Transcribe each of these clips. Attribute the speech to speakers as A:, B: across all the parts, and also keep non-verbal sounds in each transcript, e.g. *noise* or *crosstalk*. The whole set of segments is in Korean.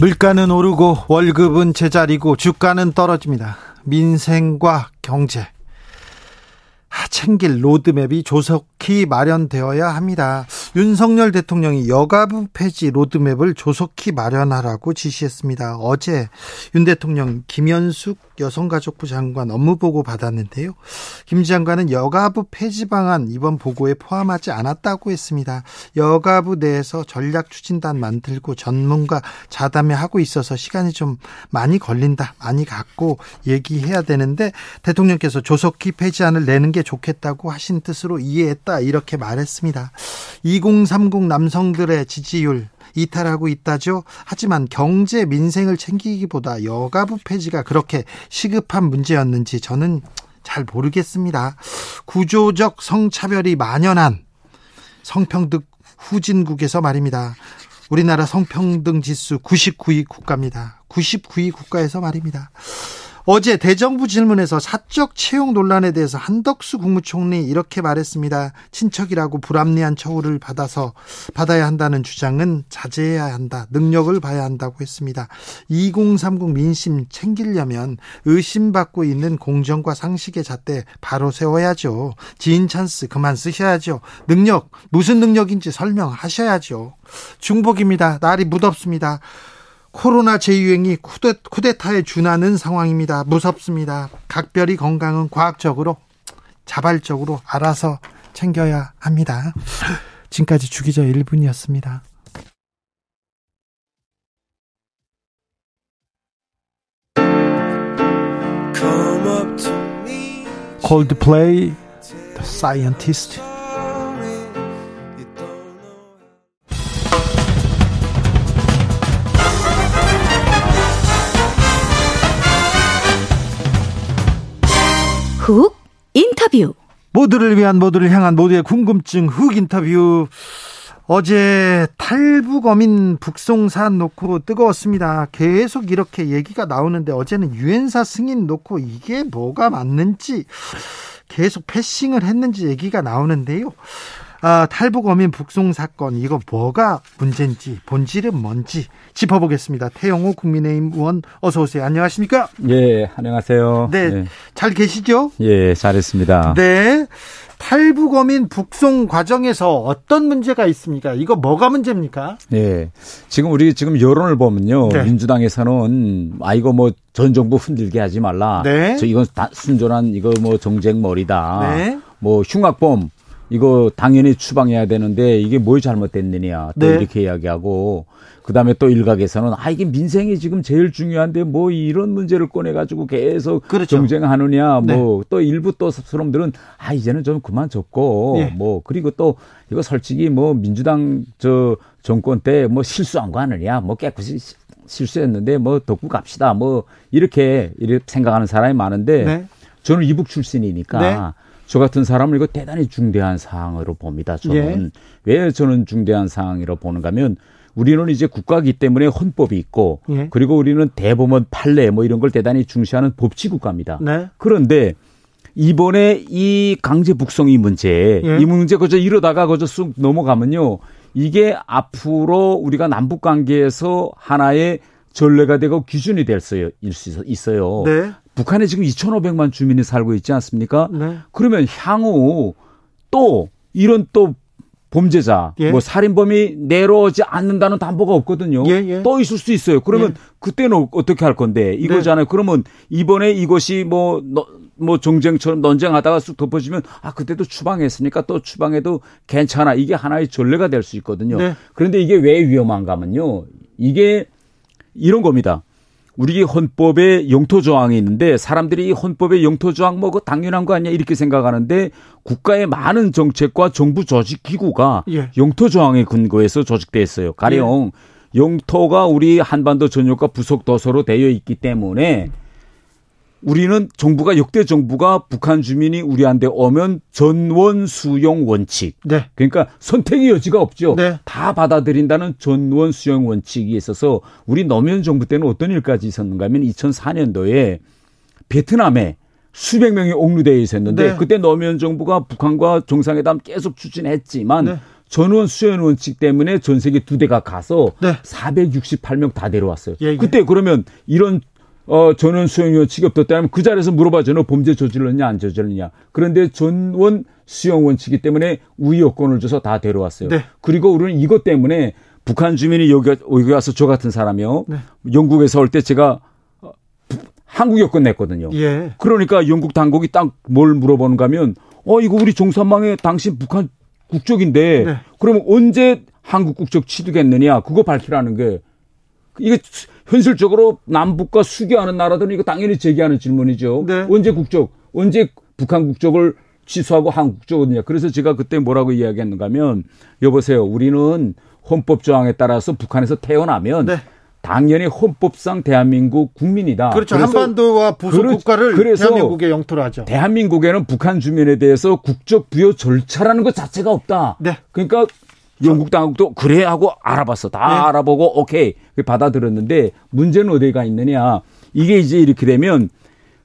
A: 물가는 오르고 월급은 제자리고 주가는 떨어집니다. 민생과 경제 챙길 로드맵이 조속히 마련되어야 합니다. 윤석열 대통령이 여가부 폐지 로드맵을 조속히 마련하라고 지시했습니다. 어제 윤 대통령 김현숙 여성가족부 장관 업무보고 받았는데요. 김 장관은 여가부 폐지 방안 이번 보고에 포함하지 않았다고 했습니다. 여가부 내에서 전략 추진단 만들고 전문가 자담회 하고 있어서 시간이 좀 많이 걸린다. 많이 갖고 얘기해야 되는데 대통령께서 조속히 폐지안을 내는 게 좋겠다고 하신 뜻으로 이해했다. 이렇게 말했습니다. 2030 남성들의 지지율 이탈하고 있다죠. 하지만 경제 민생을 챙기기보다 여가부 폐지가 그렇게 시급한 문제였는지 저는 잘 모르겠습니다. 구조적 성차별이 만연한 성평등 후진국에서 말입니다. 우리나라 성평등 지수 99위 국가입니다. 99위 국가에서 말입니다. 어제 대정부 질문에서 사적 채용 논란에 대해서 한덕수 국무총리 이렇게 말했습니다. 친척이라고 불합리한 처우를 받아서 받아야 한다는 주장은 자제해야 한다. 능력을 봐야 한다고 했습니다. 2030 민심 챙기려면 의심받고 있는 공정과 상식의 잣대 바로 세워야죠. 지인 찬스 그만 쓰셔야죠. 능력 무슨 능력인지 설명하셔야죠. 중복입니다. 날이 무덥습니다. 코로나 재유행이 쿠데, 쿠데타에 준하는 상황입니다. 무섭습니다. 각별히 건강은 과학적으로 자발적으로 알아서 챙겨야 합니다. 지금까지 주기자 1분이었습니다. 콜드플레이 The Scientist
B: 훅 인터뷰.
A: 모두를 위한 모두를 향한 모두의 궁금증 훅 인터뷰. 어제 탈북 어민 북송산 놓고 뜨거웠습니다. 계속 이렇게 얘기가 나오는데 어제는 유엔사 승인 놓고 이게 뭐가 맞는지 계속 패싱을 했는지 얘기가 나오는데요. 아, 탈북 어민 북송 사건 이거 뭐가 문제인지 본질은 뭔지 짚어보겠습니다. 태영호 국민의힘 의원 어서 오세요. 안녕하십니까?
C: 예, 안녕하세요.
A: 네, 예. 잘 계시죠?
C: 예, 잘했습니다.
A: 네. 탈북 어민 북송 과정에서 어떤 문제가 있습니까? 이거 뭐가 문제입니까?
C: 예. 지금 우리 지금 여론을 보면요. 네. 민주당에서는 아 이거 뭐 전 정부 흔들게 하지 말라. 네. 저 이건 다 순전한 이거 뭐 정쟁 머리다. 네. 뭐 흉악범 이거 당연히 추방해야 되는데 이게 뭘 잘못됐느냐 또 네. 이렇게 이야기하고 그다음에 또 일각에서는 아 이게 민생이 지금 제일 중요한데 뭐 이런 문제를 꺼내 가지고 계속 그렇죠. 정쟁하느냐 네. 뭐또 일부 또 사람들은 아 이제는 좀 그만 접고 네. 뭐 그리고 또 이거 솔직히 뭐 민주당 저 정권 때 뭐 실수한 거 아니냐 뭐 깨끗이 실수했는데 뭐 덮고 갑시다 뭐 이렇게 이렇게 생각하는 사람이 많은데 네. 저는 이북 출신이니까 네. 저 같은 사람을 이거 대단히 중대한 사항으로 봅니다. 저는 예. 왜 저는 중대한 사항이라고 보는가 하면 우리는 이제 국가기 때문에 헌법이 있고 예. 그리고 우리는 대법원 판례 뭐 이런 걸 대단히 중시하는 법치 국가입니다. 네. 그런데 이번에 이 강제 북송이 문제 예. 이 문제 그저 이러다가 그저 쑥 넘어가면요. 이게 앞으로 우리가 남북 관계에서 하나의 전례가 되고 기준이 될 수 있어요. 네. 북한에 지금 2,500만 주민이 살고 있지 않습니까? 네. 그러면 향후 또 이런 또 범죄자, 예. 뭐 살인범이 내려오지 않는다는 담보가 없거든요. 예, 예. 또 있을 수 있어요. 그러면 예. 그때는 어떻게 할 건데 이거잖아요. 네. 그러면 이번에 이것이 뭐, 뭐 정쟁처럼 논쟁하다가 쑥 덮어지면 아 그때도 추방했으니까 또 추방해도 괜찮아. 이게 하나의 전례가 될 수 있거든요. 네. 그런데 이게 왜 위험한가 하면요. 이게 이런 겁니다. 우리 헌법에 영토 조항이 있는데 사람들이 이 헌법의 영토 조항 뭐그 당연한 거 아니야 이렇게 생각하는데 국가의 많은 정책과 정부 조직 기구가 예. 영토 조항에 근거해서 조직돼 있어요. 가령 영토가 우리 한반도 전역과 부속 도서로 되어 있기 때문에 우리는 정부가 역대 정부가 북한 주민이 우리한테 오면 전원 수용 원칙. 네. 그러니까 선택의 여지가 없죠. 네. 다 받아들인다는 전원 수용 원칙이 있어서 우리 노무현 정부 때는 어떤 일까지 있었는가 하면 2004년도에 베트남에 수백 명이 옥류대에 있었는데 네. 그때 노무현 정부가 북한과 정상회담 계속 추진했지만 네. 전원 수용 원칙 때문에 전 세계 두 대가 가서 네. 468명 다 데려왔어요. 예, 예. 그때 그러면 이런 어, 전원 수용 원칙이 없었다면 그 자리에서 물어봐줘. 너 범죄 저질렀냐, 안 저질렀냐. 그런데 전원 수용 원칙이 때문에 우위 여건을 줘서 다 데려왔어요. 네. 그리고 우리는 이것 때문에 북한 주민이 여기, 여기 와서 저 같은 사람이요. 네. 영국에서 올 때 제가 어, 한국 여권 냈거든요. 예. 그러니까 영국 당국이 딱 뭘 물어보는가 하면 어, 이거 우리 종산망에 당신 북한 국적인데 네. 그러면 언제 한국 국적 취득했느냐 그거 밝히라는 게 이게 현실적으로 남북과 수교하는 나라들은 이거 당연히 제기하는 질문이죠. 네. 언제 국적, 언제 북한 국적을 취소하고 한국 국적이냐. 그래서 제가 그때 뭐라고 이야기했는가 하면 여보세요. 우리는 헌법 조항에 따라서 북한에서 태어나면 네. 당연히 헌법상 대한민국 국민이다.
A: 그렇죠. 한반도와 부속 그렇, 국가를 그래서 대한민국의 영토로 하죠.
C: 대한민국에는 북한 주민에 대해서 국적 부여 절차라는 것 자체가 없다. 네. 그러니까 영국 당국도 그래 하고 알아봤어. 다 네. 알아보고 오케이 받아들였는데 문제는 어디가 있느냐. 이게 이제 이렇게 되면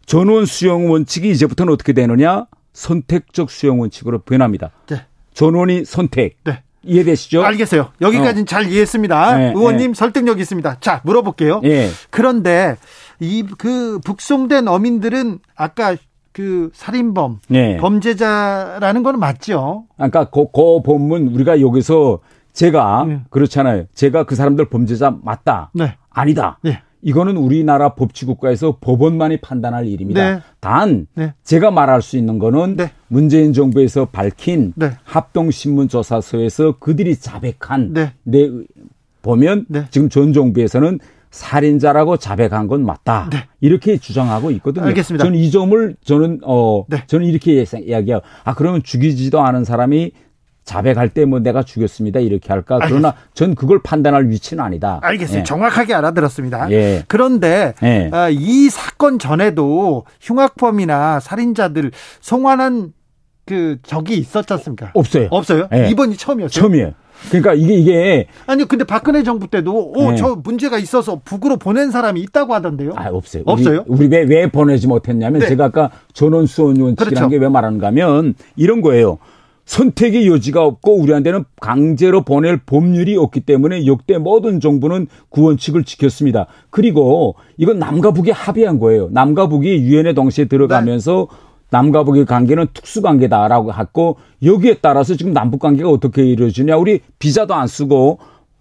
C: 전원 수용 원칙이 이제부터는 어떻게 되느냐? 선택적 수용 원칙으로 변합니다. 네. 전원이 선택. 네. 이해되시죠?
A: 알겠어요. 여기까지는 어. 잘 이해했습니다. 네, 의원님 네. 설득력 있습니다. 자, 물어볼게요. 네. 그런데 이 그 북송된 어민들은 아까 그 살인범, 네. 범죄자라는 건 맞죠.
C: 그러니까 그, 그 본문 우리가 여기서 제가 네. 그렇잖아요. 제가 그 사람들 범죄자 맞다. 네. 아니다. 네. 이거는 우리나라 법치국가에서 법원만이 판단할 일입니다. 네. 단 네. 제가 말할 수 있는 거는 네. 문재인 정부에서 밝힌 합동신문조사서에서 그들이 자백한 내 보면 지금 전 정부에서는 살인자라고 자백한 건 맞다. 네. 이렇게 주장하고 있거든요.
A: 알겠습니다.
C: 저는 이 점을 저는 어 네. 저는 이렇게 이야기해요. 아 그러면 죽이지도 않은 사람이 자백할 때 뭐 내가 죽였습니다 이렇게 할까? 그러나 알겠습니다. 전 그걸 판단할 위치는 아니다.
A: 알겠습니다. 예. 정확하게 알아들었습니다. 예. 그런데 예. 어, 이 사건 전에도 흉악범이나 살인자들 송환한 그 적이 있었지 않습니까?
C: 없어요.
A: 없어요? 예. 이번이 처음이었어요.
C: 처음이에요. 그러니까 이게 이게
A: 아니요. 근데 박근혜 정부 때도 오저 네. 문제가 있어서 북으로 보낸 사람이 있다고 하던데요.
C: 아 없어요. 없어요. 우리, 우리 왜, 왜 보내지 못했냐면 네. 제가 아까 전원 수원 원칙이라는 그렇죠. 게왜 말하는가면 이런 거예요. 선택의 여지가 없고 우리한테는 강제로 보낼 법률이 없기 때문에 역대 모든 정부는 구원칙을 지켰습니다. 그리고 이건 남과 북이 합의한 거예요. 남과 북이 유엔에 동시에 들어가면서 네. 남과 북의 관계는 특수 관계다라고 했고 여기에 따라서 지금 남북 관계가 어떻게 이루어지냐 우리 비자도 안 쓰고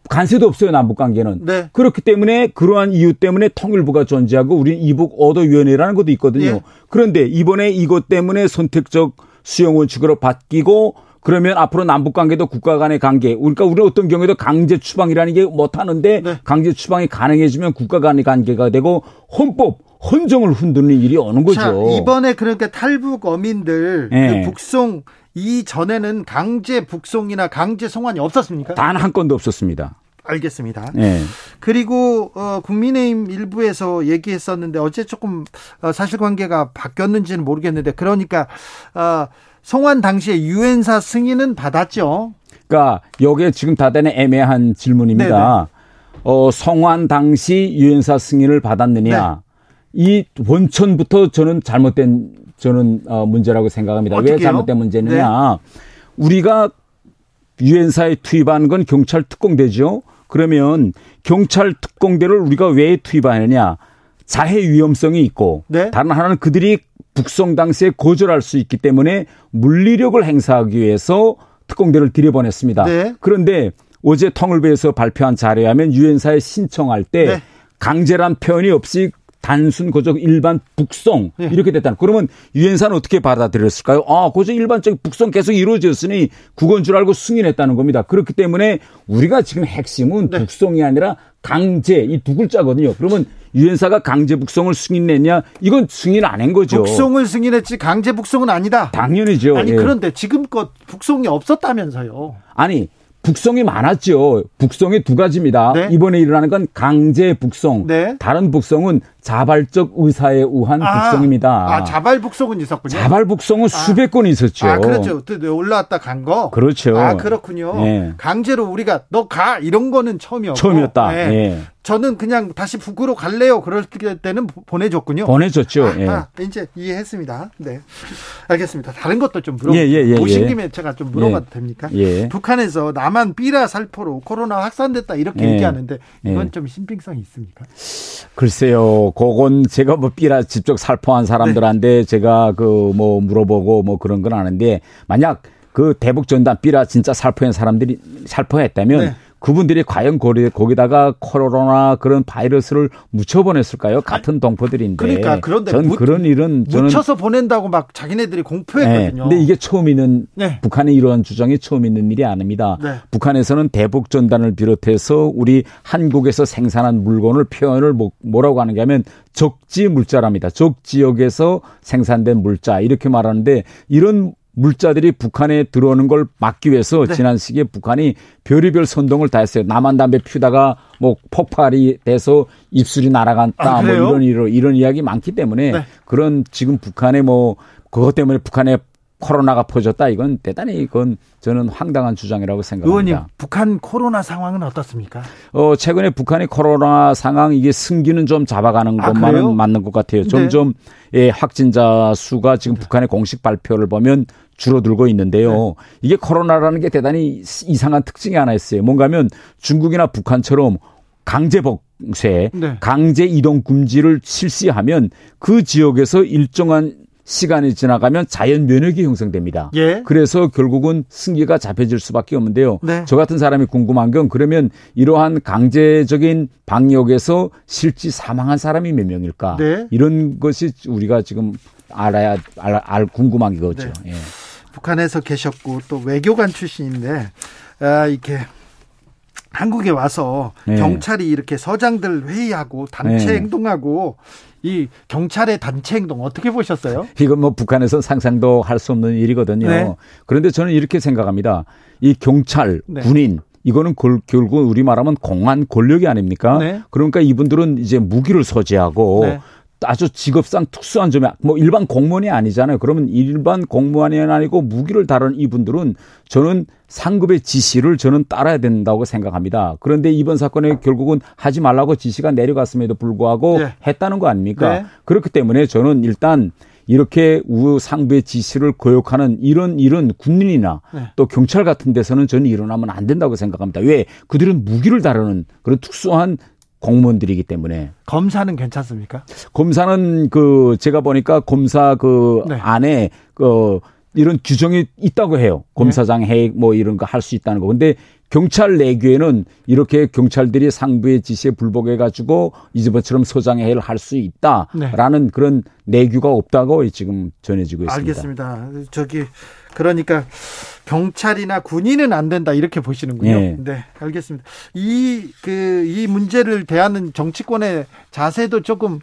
C: 관세도 없어요 남북 관계는 네. 그렇기 때문에 그러한 이유 때문에 통일부가 존재하고 우리는 이북 어도위원회라는 것도 있거든요. 네. 그런데 이번에 이것 때문에 선택적 수용 원칙으로 바뀌고 그러면 앞으로 남북 관계도 국가 간의 관계 그러니까 우리 어떤 경우에도 강제 추방이라는 게 못하는데 네. 강제 추방이 가능해지면 국가 간의 관계가 되고 헌법 헌정을 흔드는 일이 오는 거죠. 자,
A: 이번에 그러니까 탈북 어민들 네. 그 북송 이 전에는 강제 북송이나 강제 송환이 없었습니까?
C: 단 한 건도 없었습니다.
A: 알겠습니다. 네. 그리고 어, 국민의힘 일부에서 얘기했었는데 어제 조금 어, 사실관계가 바뀌었는지는 모르겠는데 그러니까 어, 송환 당시에 유엔사 승인은 받았죠.
C: 그러니까 여기에 지금 다되는 애매한 질문입니다. 네네. 어, 송환 당시 유엔사 승인을 받았느냐? 네. 이 원천부터 저는 잘못된 저는 어 문제라고 생각합니다. 어떻게요? 왜 잘못된 문제느냐? 네. 우리가 유엔사에 투입한 건 경찰 특공대죠. 그러면 경찰 특공대를 우리가 왜 투입하느냐? 자해 위험성이 있고 네? 다른 하나는 그들이 북송 당시에 거절할 수 있기 때문에 물리력을 행사하기 위해서 특공대를 들여보냈습니다. 네. 그런데 어제 통일부에서 발표한 자료에 하면 유엔사에 신청할 때 네. 강제란 표현이 없이 단순 고적 일반 북송 예. 이렇게 됐다. 그러면 유엔사는 어떻게 받아들였을까요? 아, 고적 일반적 북송 계속 이루어졌으니 국원 줄 알고 승인했다는 겁니다. 그렇기 때문에 우리가 지금 핵심은 네. 북송이 아니라 강제 이 두 글자거든요. 그러면 유엔사가 강제 북송을 승인했냐? 이건 승인 안 한 거죠.
A: 북송을 승인했지 강제 북송은 아니다.
C: 당연히죠.
A: 아니 예. 그런데 지금껏 북송이 없었다면서요.
C: 아니 북송이 많았죠. 북송이 두 가지입니다. 네. 이번에 일어나는 건 강제 북송. 네. 다른 북송은 자발적 의사에 의한 아, 북송입니다.
A: 아, 자발 북송은 있었군요.
C: 자발 북송은 아, 수백 건 있었죠. 아,
A: 그렇죠. 올라왔다 간 거.
C: 그렇죠.
A: 아, 그렇군요. 네. 강제로 우리가 너 가 이런 거는 처음이었고.
C: 처음이었다. 네. 네.
A: 저는 그냥 다시 북으로 갈래요. 그럴 때는 보내줬군요.
C: 보내줬죠. 아,
A: 예. 아, 이제 이해했습니다. 네. 알겠습니다. 다른 것도 좀 물어. 예, 예, 예, 오신 예. 김에 제가 좀 물어봐도 예. 됩니까? 예. 북한에서 남한 삐라 살포로 코로나 확산됐다 이렇게 예. 얘기하는데 이건 좀 신빙성이 있습니까?
C: 글쎄요. 그건 제가 뭐 삐라 직접 살포한 사람들한테 네. 제가 그 뭐 물어보고 뭐 그런 건 아는데 만약 그 대북 전단 삐라 진짜 살포한 사람들이 살포했다면 네. 그분들이 과연 거기, 거기다가 코로나 그런 바이러스를 묻혀 보냈을까요? 같은 동포들인데.
A: 그러니까 그런데
C: 전 묻, 그런 일은
A: 저는 묻혀서 보낸다고 막 자기네들이 공포했거든요.
C: 네. 근데 이게 처음 있는 네. 북한의 이러한 주장이 처음 있는 일이 아닙니다. 네. 북한에서는 대북 전단을 비롯해서 우리 한국에서 생산한 물건을 표현을 뭐, 뭐라고 하는가 하면 적지 물자랍니다. 적 지역에서 생산된 물자 이렇게 말하는데 이런 물자들이 북한에 들어오는 걸 막기 위해서 네. 지난 시기에 북한이 별의별 선동을 다 했어요. 남한 담배 피우다가 뭐 폭발이 돼서 입술이 날아갔다 아, 뭐 이런 이런 이런 이야기 많기 때문에 네. 그런 지금 북한의 뭐 그것 때문에 북한의 코로나가 퍼졌다 이건 대단히 이건 저는 황당한 주장이라고 생각합니다.
A: 의원님, 북한 코로나 상황은 어떻습니까?
C: 어 최근에 북한의 코로나 상황 이게 승기는 좀 잡아가는 아, 것만은 그래요? 맞는 것 같아요. 네. 점점 네. 예, 확진자 수가 지금 네. 북한의 공식 발표를 보면 줄어들고 있는데요. 네. 이게 코로나라는 게 대단히 이상한 특징이 하나 있어요. 뭔가면 중국이나 북한처럼 강제 복쇄, 네. 강제 이동 금지를 실시하면 그 지역에서 일정한 시간이 지나가면 자연 면역이 형성됩니다. 예. 그래서 결국은 승기가 잡혀질 수밖에 없는데요. 네. 저 같은 사람이 궁금한 건 그러면 이러한 강제적인 방역에서 실제 사망한 사람이 몇 명일까? 네. 이런 것이 우리가 지금 알아야 알, 알 궁금한 거죠. 네. 예.
A: 북한에서 계셨고 또 외교관 출신인데 아, 이렇게 한국에 와서 네. 경찰이 이렇게 서장들 회의하고 단체 네. 행동하고 이 경찰의 단체 행동 어떻게 보셨어요?
C: 이건 뭐 북한에서 상상도 할 수 없는 일이거든요. 네. 그런데 저는 이렇게 생각합니다. 이 경찰, 네. 군인 이거는 결국 우리 말하면 공안 권력이 아닙니까? 네. 그러니까 이분들은 이제 무기를 소지하고 네. 아주 직업상 특수한 점이 뭐 일반 공무원이 아니잖아요. 그러면 일반 공무원이 아니고 무기를 다룬 이분들은 저는 상급의 지시를 저는 따라야 된다고 생각합니다. 그런데 이번 사건에 결국은 하지 말라고 지시가 내려갔음에도 불구하고 네. 했다는 거 아닙니까? 네. 그렇기 때문에 저는 일단 이렇게 우 상부의 지시를 거역하는 이런 일은 군인이나 네. 또 경찰 같은 데서는 저는 일어나면 안 된다고 생각합니다. 왜? 그들은 무기를 다루는 그런 특수한 공무원들이기 때문에
A: 검사는 괜찮습니까?
C: 검사는 그 제가 보니까 검사 그 네. 안에 그 이런 규정이 있다고 해요. 검사장 해액 뭐 이런 거 할 수 있다는 거. 근데 경찰 내규에는 이렇게 경찰들이 상부의 지시에 불복해 가지고 이집번처럼 소장회를 할 수 있다라는 네. 그런 내규가 없다고 지금 전해지고 있습니다.
A: 알겠습니다. 저기 그러니까 경찰이나 군인은 안 된다 이렇게 보시는군요. 네, 네 알겠습니다. 이 그이 그, 이 문제를 대하는 정치권의 자세도 조금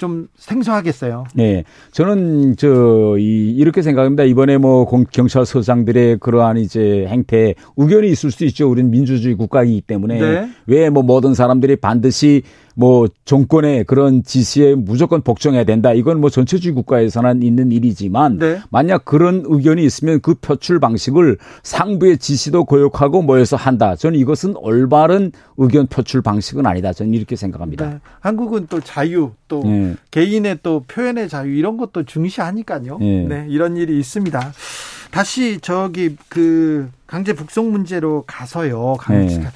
A: 좀 생소하겠어요.
C: 네. 저는 저 이, 이렇게 생각합니다. 이번에 뭐 경찰서장들의 그러한 이제 행태 의견이 있을 수 있죠. 우리는 민주주의 국가이기 때문에 네. 왜뭐 모든 사람들이 반드시 뭐 정권의 그런 지시에 무조건 복종해야 된다. 이건 뭐 전체주의 국가에서는 있는 일이지만 네. 만약 그런 의견이 있으면 그 표출 방식을 상부의 지시도 고역하고 모여서 한다. 저는 이것은 올바른 의견 표출 방식은 아니다. 저는 이렇게 생각합니다. 네.
A: 한국은 또 자유 또 네. 개인의 또 표현의 자유 이런 것도 중시하니까요. 네. 네, 이런 일이 있습니다. 다시 저기 그 강제 북송 문제로 가서요. 강제 네.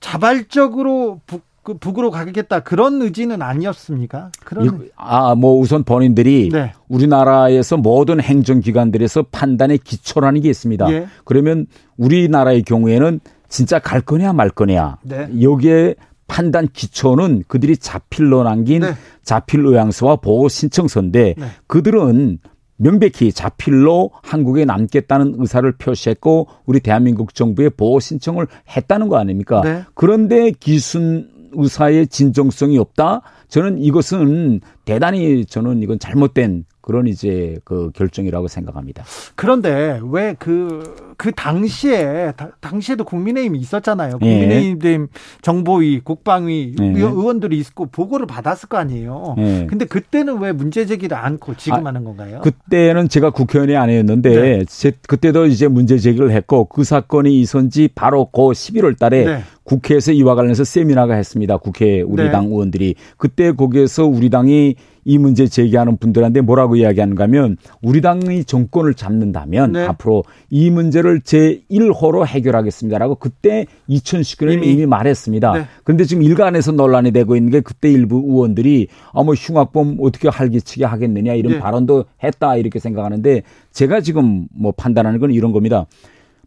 A: 자발적으로 북, 그 북으로 가겠다 그런 의지는 아니었습니까? 그런
C: 아뭐 우선 본인들이 네. 우리나라에서 모든 행정기관들에서 판단의 기초라는 게 있습니다. 예. 그러면 우리나라의 경우에는 진짜 갈 거냐 말 거냐 네. 여기에 판단 기초는 그들이 자필로 남긴 네. 자필 의향서와 보호 신청서인데 네. 그들은 명백히 자필로 한국에 남겠다는 의사를 표시했고 우리 대한민국 정부에 보호 신청을 했다는 거 아닙니까? 네. 그런데 기순 의사의 진정성이 없다. 저는 이것은 대단히 저는 이건 잘못된 그런 이제 그 결정이라고 생각합니다.
A: 그런데 왜 그그 그 당시에 다, 당시에도 국민의힘이 있었잖아요. 예. 국민의힘 예. 정보위, 국방위 예. 의원들이 있고 보고를 받았을 거 아니에요. 예. 근데 그때는 왜 문제 제기를 않고 지금 아, 하는 건가요?
C: 그때는 제가 국회의원이 아니었는데 네. 제, 그때도 이제 문제 제기를 했고 그 사건이 있은 지 바로 그 11월 달에 네. 국회에서 이와 관련해서 세미나가 했습니다. 국회 우리 네. 당 의원들이 그때 거기에서 우리 당이 이 문제 제기하는 분들한테 뭐라고 이야기하는가 하면 우리 당이 정권을 잡는다면 네. 앞으로 이 문제를 제1호로 해결하겠습니다라고 그때 2019년에 이미, 이미 말했습니다. 네. 그런데 지금 일간에서 논란이 되고 있는 게 그때 일부 의원들이 아뭐 흉악범 어떻게 활기치게 하겠느냐 이런 네. 발언도 했다 이렇게 생각하는데 제가 지금 뭐 판단하는 건 이런 겁니다.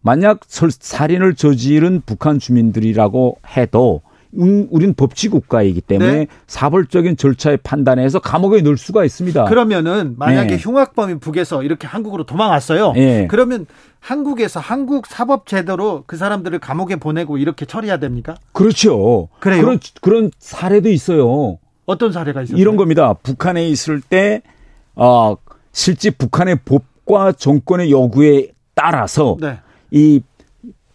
C: 만약 살인을 저지른 북한 주민들이라고 해도 음, 우린 법치 국가이기 때문에 네. 사벌적인 절차에 판단해서 감옥에 넣을 수가 있습니다.
A: 그러면은 만약에 네. 흉악범이 북에서 이렇게 한국으로 도망왔어요. 네. 그러면 한국에서 한국 사법 제도로 그 사람들을 감옥에 보내고 이렇게 처리해야 됩니까?
C: 그렇죠. 그래요? 그런 그런 사례도 있어요.
A: 어떤 사례가 있어요?
C: 이런 겁니다. 북한에 있을 때 어, 실제 북한의 법과 정권의 요구에 따라서 네. 이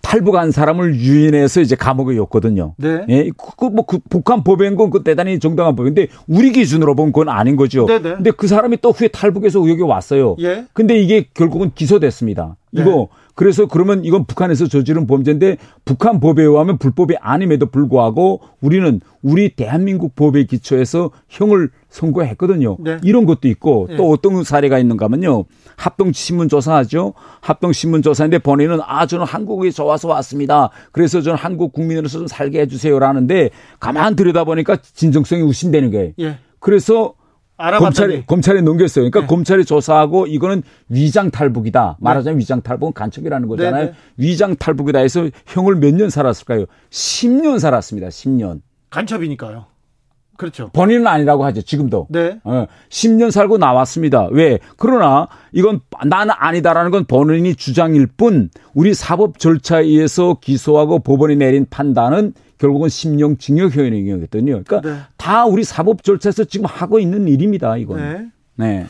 C: 탈북한 사람을 유인해서 이제 감옥에 였거든요. 네. 예, 그, 뭐, 그, 북한 법인 건그 대단히 정당한 법인데 우리 기준으로 보면 그건 아닌 거죠. 네네. 네. 근데 그 사람이 또 후에 탈북해서 여기 왔어요. 예. 근데 이게 결국은 기소됐습니다. 이거 네. 그래서 그러면 이건 북한에서 저지른 범죄인데 북한 법에 의하면 불법이 아님에도 불구하고 우리는 우리 대한민국 법에 기초해서 형을 선고했거든요. 네. 이런 것도 있고 네. 또 어떤 사례가 있는가 하면요. 합동신문 조사하죠. 합동신문 조사인데 본인은 아 저는 한국에 좋아서 왔습니다. 그래서 저는 한국 국민으로서 좀 살게 해주세요라는데 가만 들여다보니까 진정성이 의심되는 거예요. 예. 그래서 검찰에 검찰에 넘겼어요. 그러니까 네. 검찰이 조사하고 이거는 위장 탈북이다. 말하자면 네. 위장 탈북은 간첩이라는 거잖아요. 네, 네. 위장 탈북이다 해서 형을 몇 년 살았을까요? 10년 살았습니다. 10년.
A: 간첩이니까요. 그렇죠.
C: 본인은 아니라고 하죠. 지금도. 네. 어, 10년 살고 나왔습니다. 왜? 그러나 이건 나는 아니다라는 건 본인이 주장일 뿐 우리 사법 절차에 의해서 기소하고 법원이 내린 판단은 결국은 심령 징역형이거든요. 그러니까 네. 다 우리 사법 절차에서 지금 하고 있는 일입니다. 이건. 네. 네.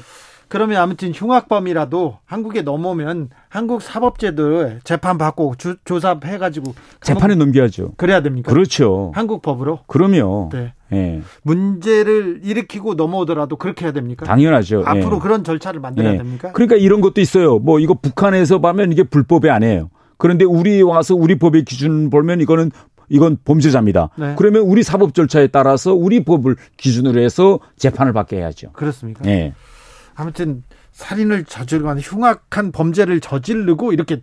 A: 그러면 아무튼 흉악범이라도 한국에 넘어오면 한국 사법제도 재판 받고 주, 조사해가지고
C: 재판에 넘겨야죠.
A: 그래야 됩니까?
C: 그렇죠.
A: 한국 법으로.
C: 그럼요. 네.
A: 네. 문제를 일으키고 넘어오더라도 그렇게 해야 됩니까?
C: 당연하죠.
A: 앞으로 네. 그런 절차를 만들어야 네. 됩니까?
C: 그러니까 이런 것도 있어요. 뭐 이거 북한에서 보면 이게 불법이 아니에요. 그런데 우리 와서 우리 법의 기준 보면 이거는 이건 범죄자입니다. 네. 그러면 우리 사법 절차에 따라서 우리 법을 기준으로 해서 재판을 받게 해야죠.
A: 그렇습니까? 네. 아무튼 살인을 저지르거나 흉악한 범죄를 저지르고 이렇게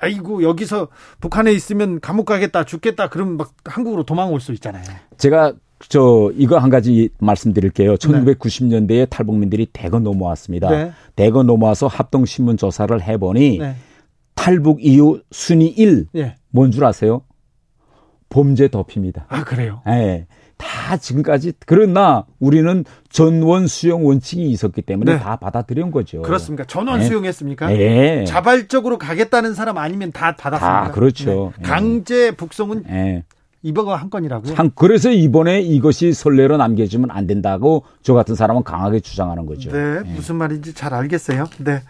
A: 아이고 여기서 북한에 있으면 감옥 가겠다 죽겠다 그러면 막 한국으로 도망올 수 있잖아요.
C: 제가 저 이거 한 가지 말씀드릴게요. 1990년대에 탈북민들이 대거 넘어왔습니다. 네. 대거 넘어와서 합동 신문 조사를 해보니 네. 탈북 이후 순위 1 네. 뭔줄 아세요? 범죄 덮입니다.
A: 아, 그래요?
C: 예. 네. 다 지금까지 그러나 우리는 전원 수용 원칙이 있었기 때문에 네. 다 받아들인 거죠.
A: 그렇습니까? 전원 네. 수용했습니까? 네. 자발적으로 가겠다는 사람 아니면 다 받았습니다.
C: 아, 그렇죠.
A: 네. 강제 북송은 이번가 한 건이라고요? 한,
C: 그래서 이번에 이것이 선례로 남겨지면 안 된다고 저 같은 사람은 강하게 주장하는 거죠.
A: 네, 무슨 말인지 잘 알겠어요. 네.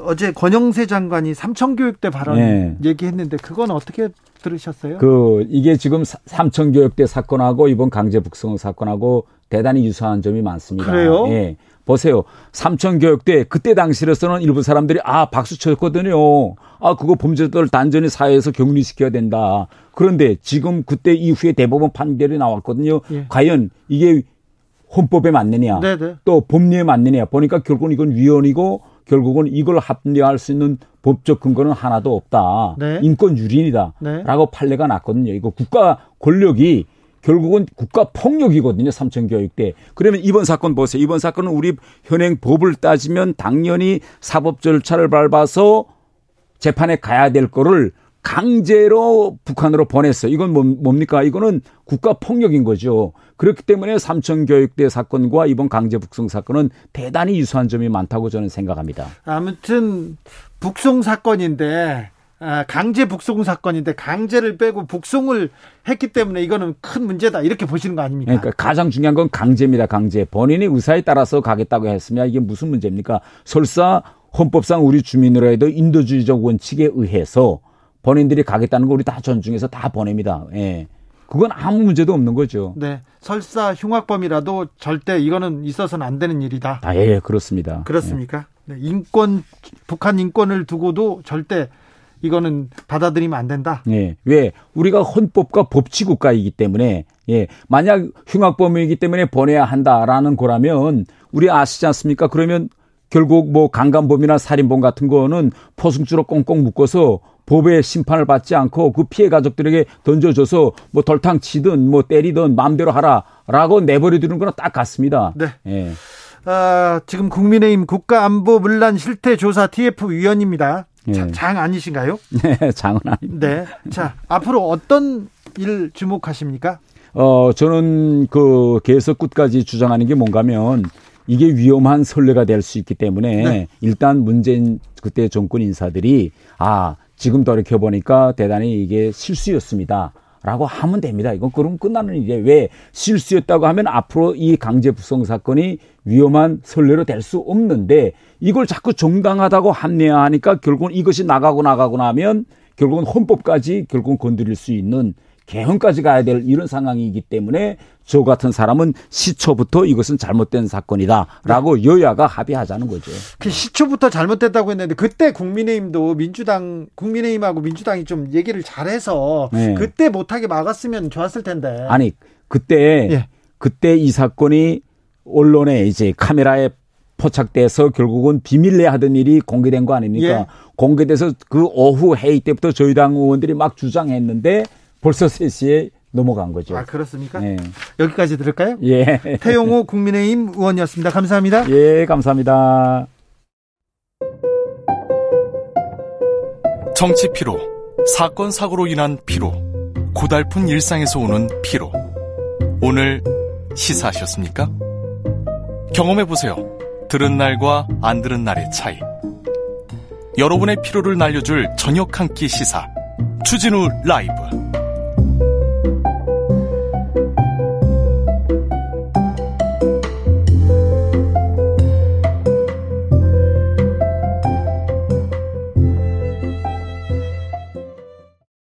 A: 어제 권영세 장관이 삼청교육대 발언 네. 얘기했는데 그건 어떻게 들으셨어요?
C: 그 이게 지금 삼청교육대 사건하고 이번 강제 북송 사건하고 대단히 유사한 점이 많습니다.
A: 그래요?
C: 예. 보세요. 삼청교육대 그때 당시로서는 일부 사람들이 아 박수 쳤거든요. 아 그거 범죄자들 단전히 사회에서 격리시켜야 된다. 그런데 지금 그때 이후에 대법원 판결이 나왔거든요. 예. 과연 이게 헌법에 맞느냐, 네네. 네. 또 법리에 맞느냐 보니까 결국은 이건 위헌이고 결국은 이걸 합리화할 수 있는 법적 근거는 하나도 없다. 네. 인권 유린이다. 네. 라고 판례가 났거든요. 이거 국가 권력이 결국은 국가 폭력이거든요. 삼천 교육대. 그러면 이번 사건 보세요. 이번 사건은 우리 현행 법을 따지면 당연히 사법 절차를 밟아서 재판에 가야 될 거를 강제로 북한으로 보냈어요. 이건 뭡니까? 이거는 국가 폭력인 거죠. 그렇기 때문에 삼천 교육대 사건과 이번 강제 북송 사건은 대단히 유사한 점이 많다고 저는 생각합니다.
A: 아무튼 북송 사건인데 아, 강제 북송 사건인데 강제를 빼고 북송을 했기 때문에 이거는 큰 문제다 이렇게 보시는 거 아닙니까?
C: 그러니까 가장 중요한 건 강제입니다. 강제. 본인이 의사에 따라서 가겠다고 했으면 이게 무슨 문제입니까? 설사 헌법상 우리 주민으로 해도 인도주의적 원칙에 의해서 본인들이 가겠다는 거 우리 다 존중해서 다 보냅니다. 예. 그건 아무 문제도 없는 거죠.
A: 네. 설사 흉악범이라도 절대 이거는 있어서는 안 되는 일이다.
C: 아, 예, 그렇습니다.
A: 그렇습니까? 네. 인권, 북한 인권을 두고도 절대 이거는 받아들이면 안 된다.
C: 예. 왜? 우리가 헌법과 법치 국가이기 때문에 예. 만약 흉악범이기 때문에 보내야 한다라는 거라면 우리 아시지 않습니까? 그러면 결국 뭐 강간범이나 살인범 같은 거는 포승주로 꽁꽁 묶어서 법의 심판을 받지 않고 그 피해 가족들에게 던져줘서 뭐 덜탕 치든 뭐 때리든 마음대로 하라라고 내버려 두는 거는 딱 같습니다.
A: 네. 예. 아, 지금 국민의힘 국가안보 문란 실태 조사 TF 위원입니다. 예. 장 아니신가요? *laughs*
C: 네, 장은 아닙니다.
A: 네. 자, 앞으로 어떤 일 주목하십니까?
C: 어, 저는 그 계속 끝까지 주장하는 게 뭔가면 이게 위험한 선례가 될 수 있기 때문에 네. 일단 문재인 그때 정권 인사들이 아 지금 돌이켜 보니까 대단히 이게 실수였습니다. 라고 하면 됩니다. 이건 그럼 끝나는 일이에 왜 실수였다고 하면 앞으로 이 강제 부성 사건이 위험한 선례로 될 수 없는데 이걸 자꾸 정당하다고 합리화하니까 결국은 이것이 나가고 나가고 나면 결국은 헌법까지 결국은 건드릴 수 있는 개헌까지 가야 될 이런 상황이기 때문에 저 같은 사람은 시초부터 이것은 잘못된 사건이다라고 네. 여야가 합의하자는 거죠.
A: 그 시초부터 잘못됐다고 했는데 그때 국민의힘도 민주당 국민의힘하고 민주당이 좀 얘기를 잘해서 네. 그때 못하게 막았으면 좋았을 텐데.
C: 아니 그때 예. 그때 이 사건이 언론에 이제 카메라에 포착돼서 결국은 비밀내 하던 일이 공개된 거 아닙니까? 예. 공개돼서 그 오후 회의 때부터 저희 당 의원들이 막 주장했는데 벌써 3시에 넘어간 거죠.
A: 아, 그렇습니까? 네. 여기까지 들을까요?
C: 예.
A: 태용호 국민의힘 의원이었습니다. 감사합니다.
C: 예, 감사합니다.
B: 정치 피로, 사건 사고로 인한 피로, 고달픈 일상에서 오는 피로. 오늘 시사하셨습니까? 경험해 보세요. 들은 날과 안 들은 날의 차이. 여러분의 피로를 날려줄 저녁 한 끼 시사. 추진우 라이브.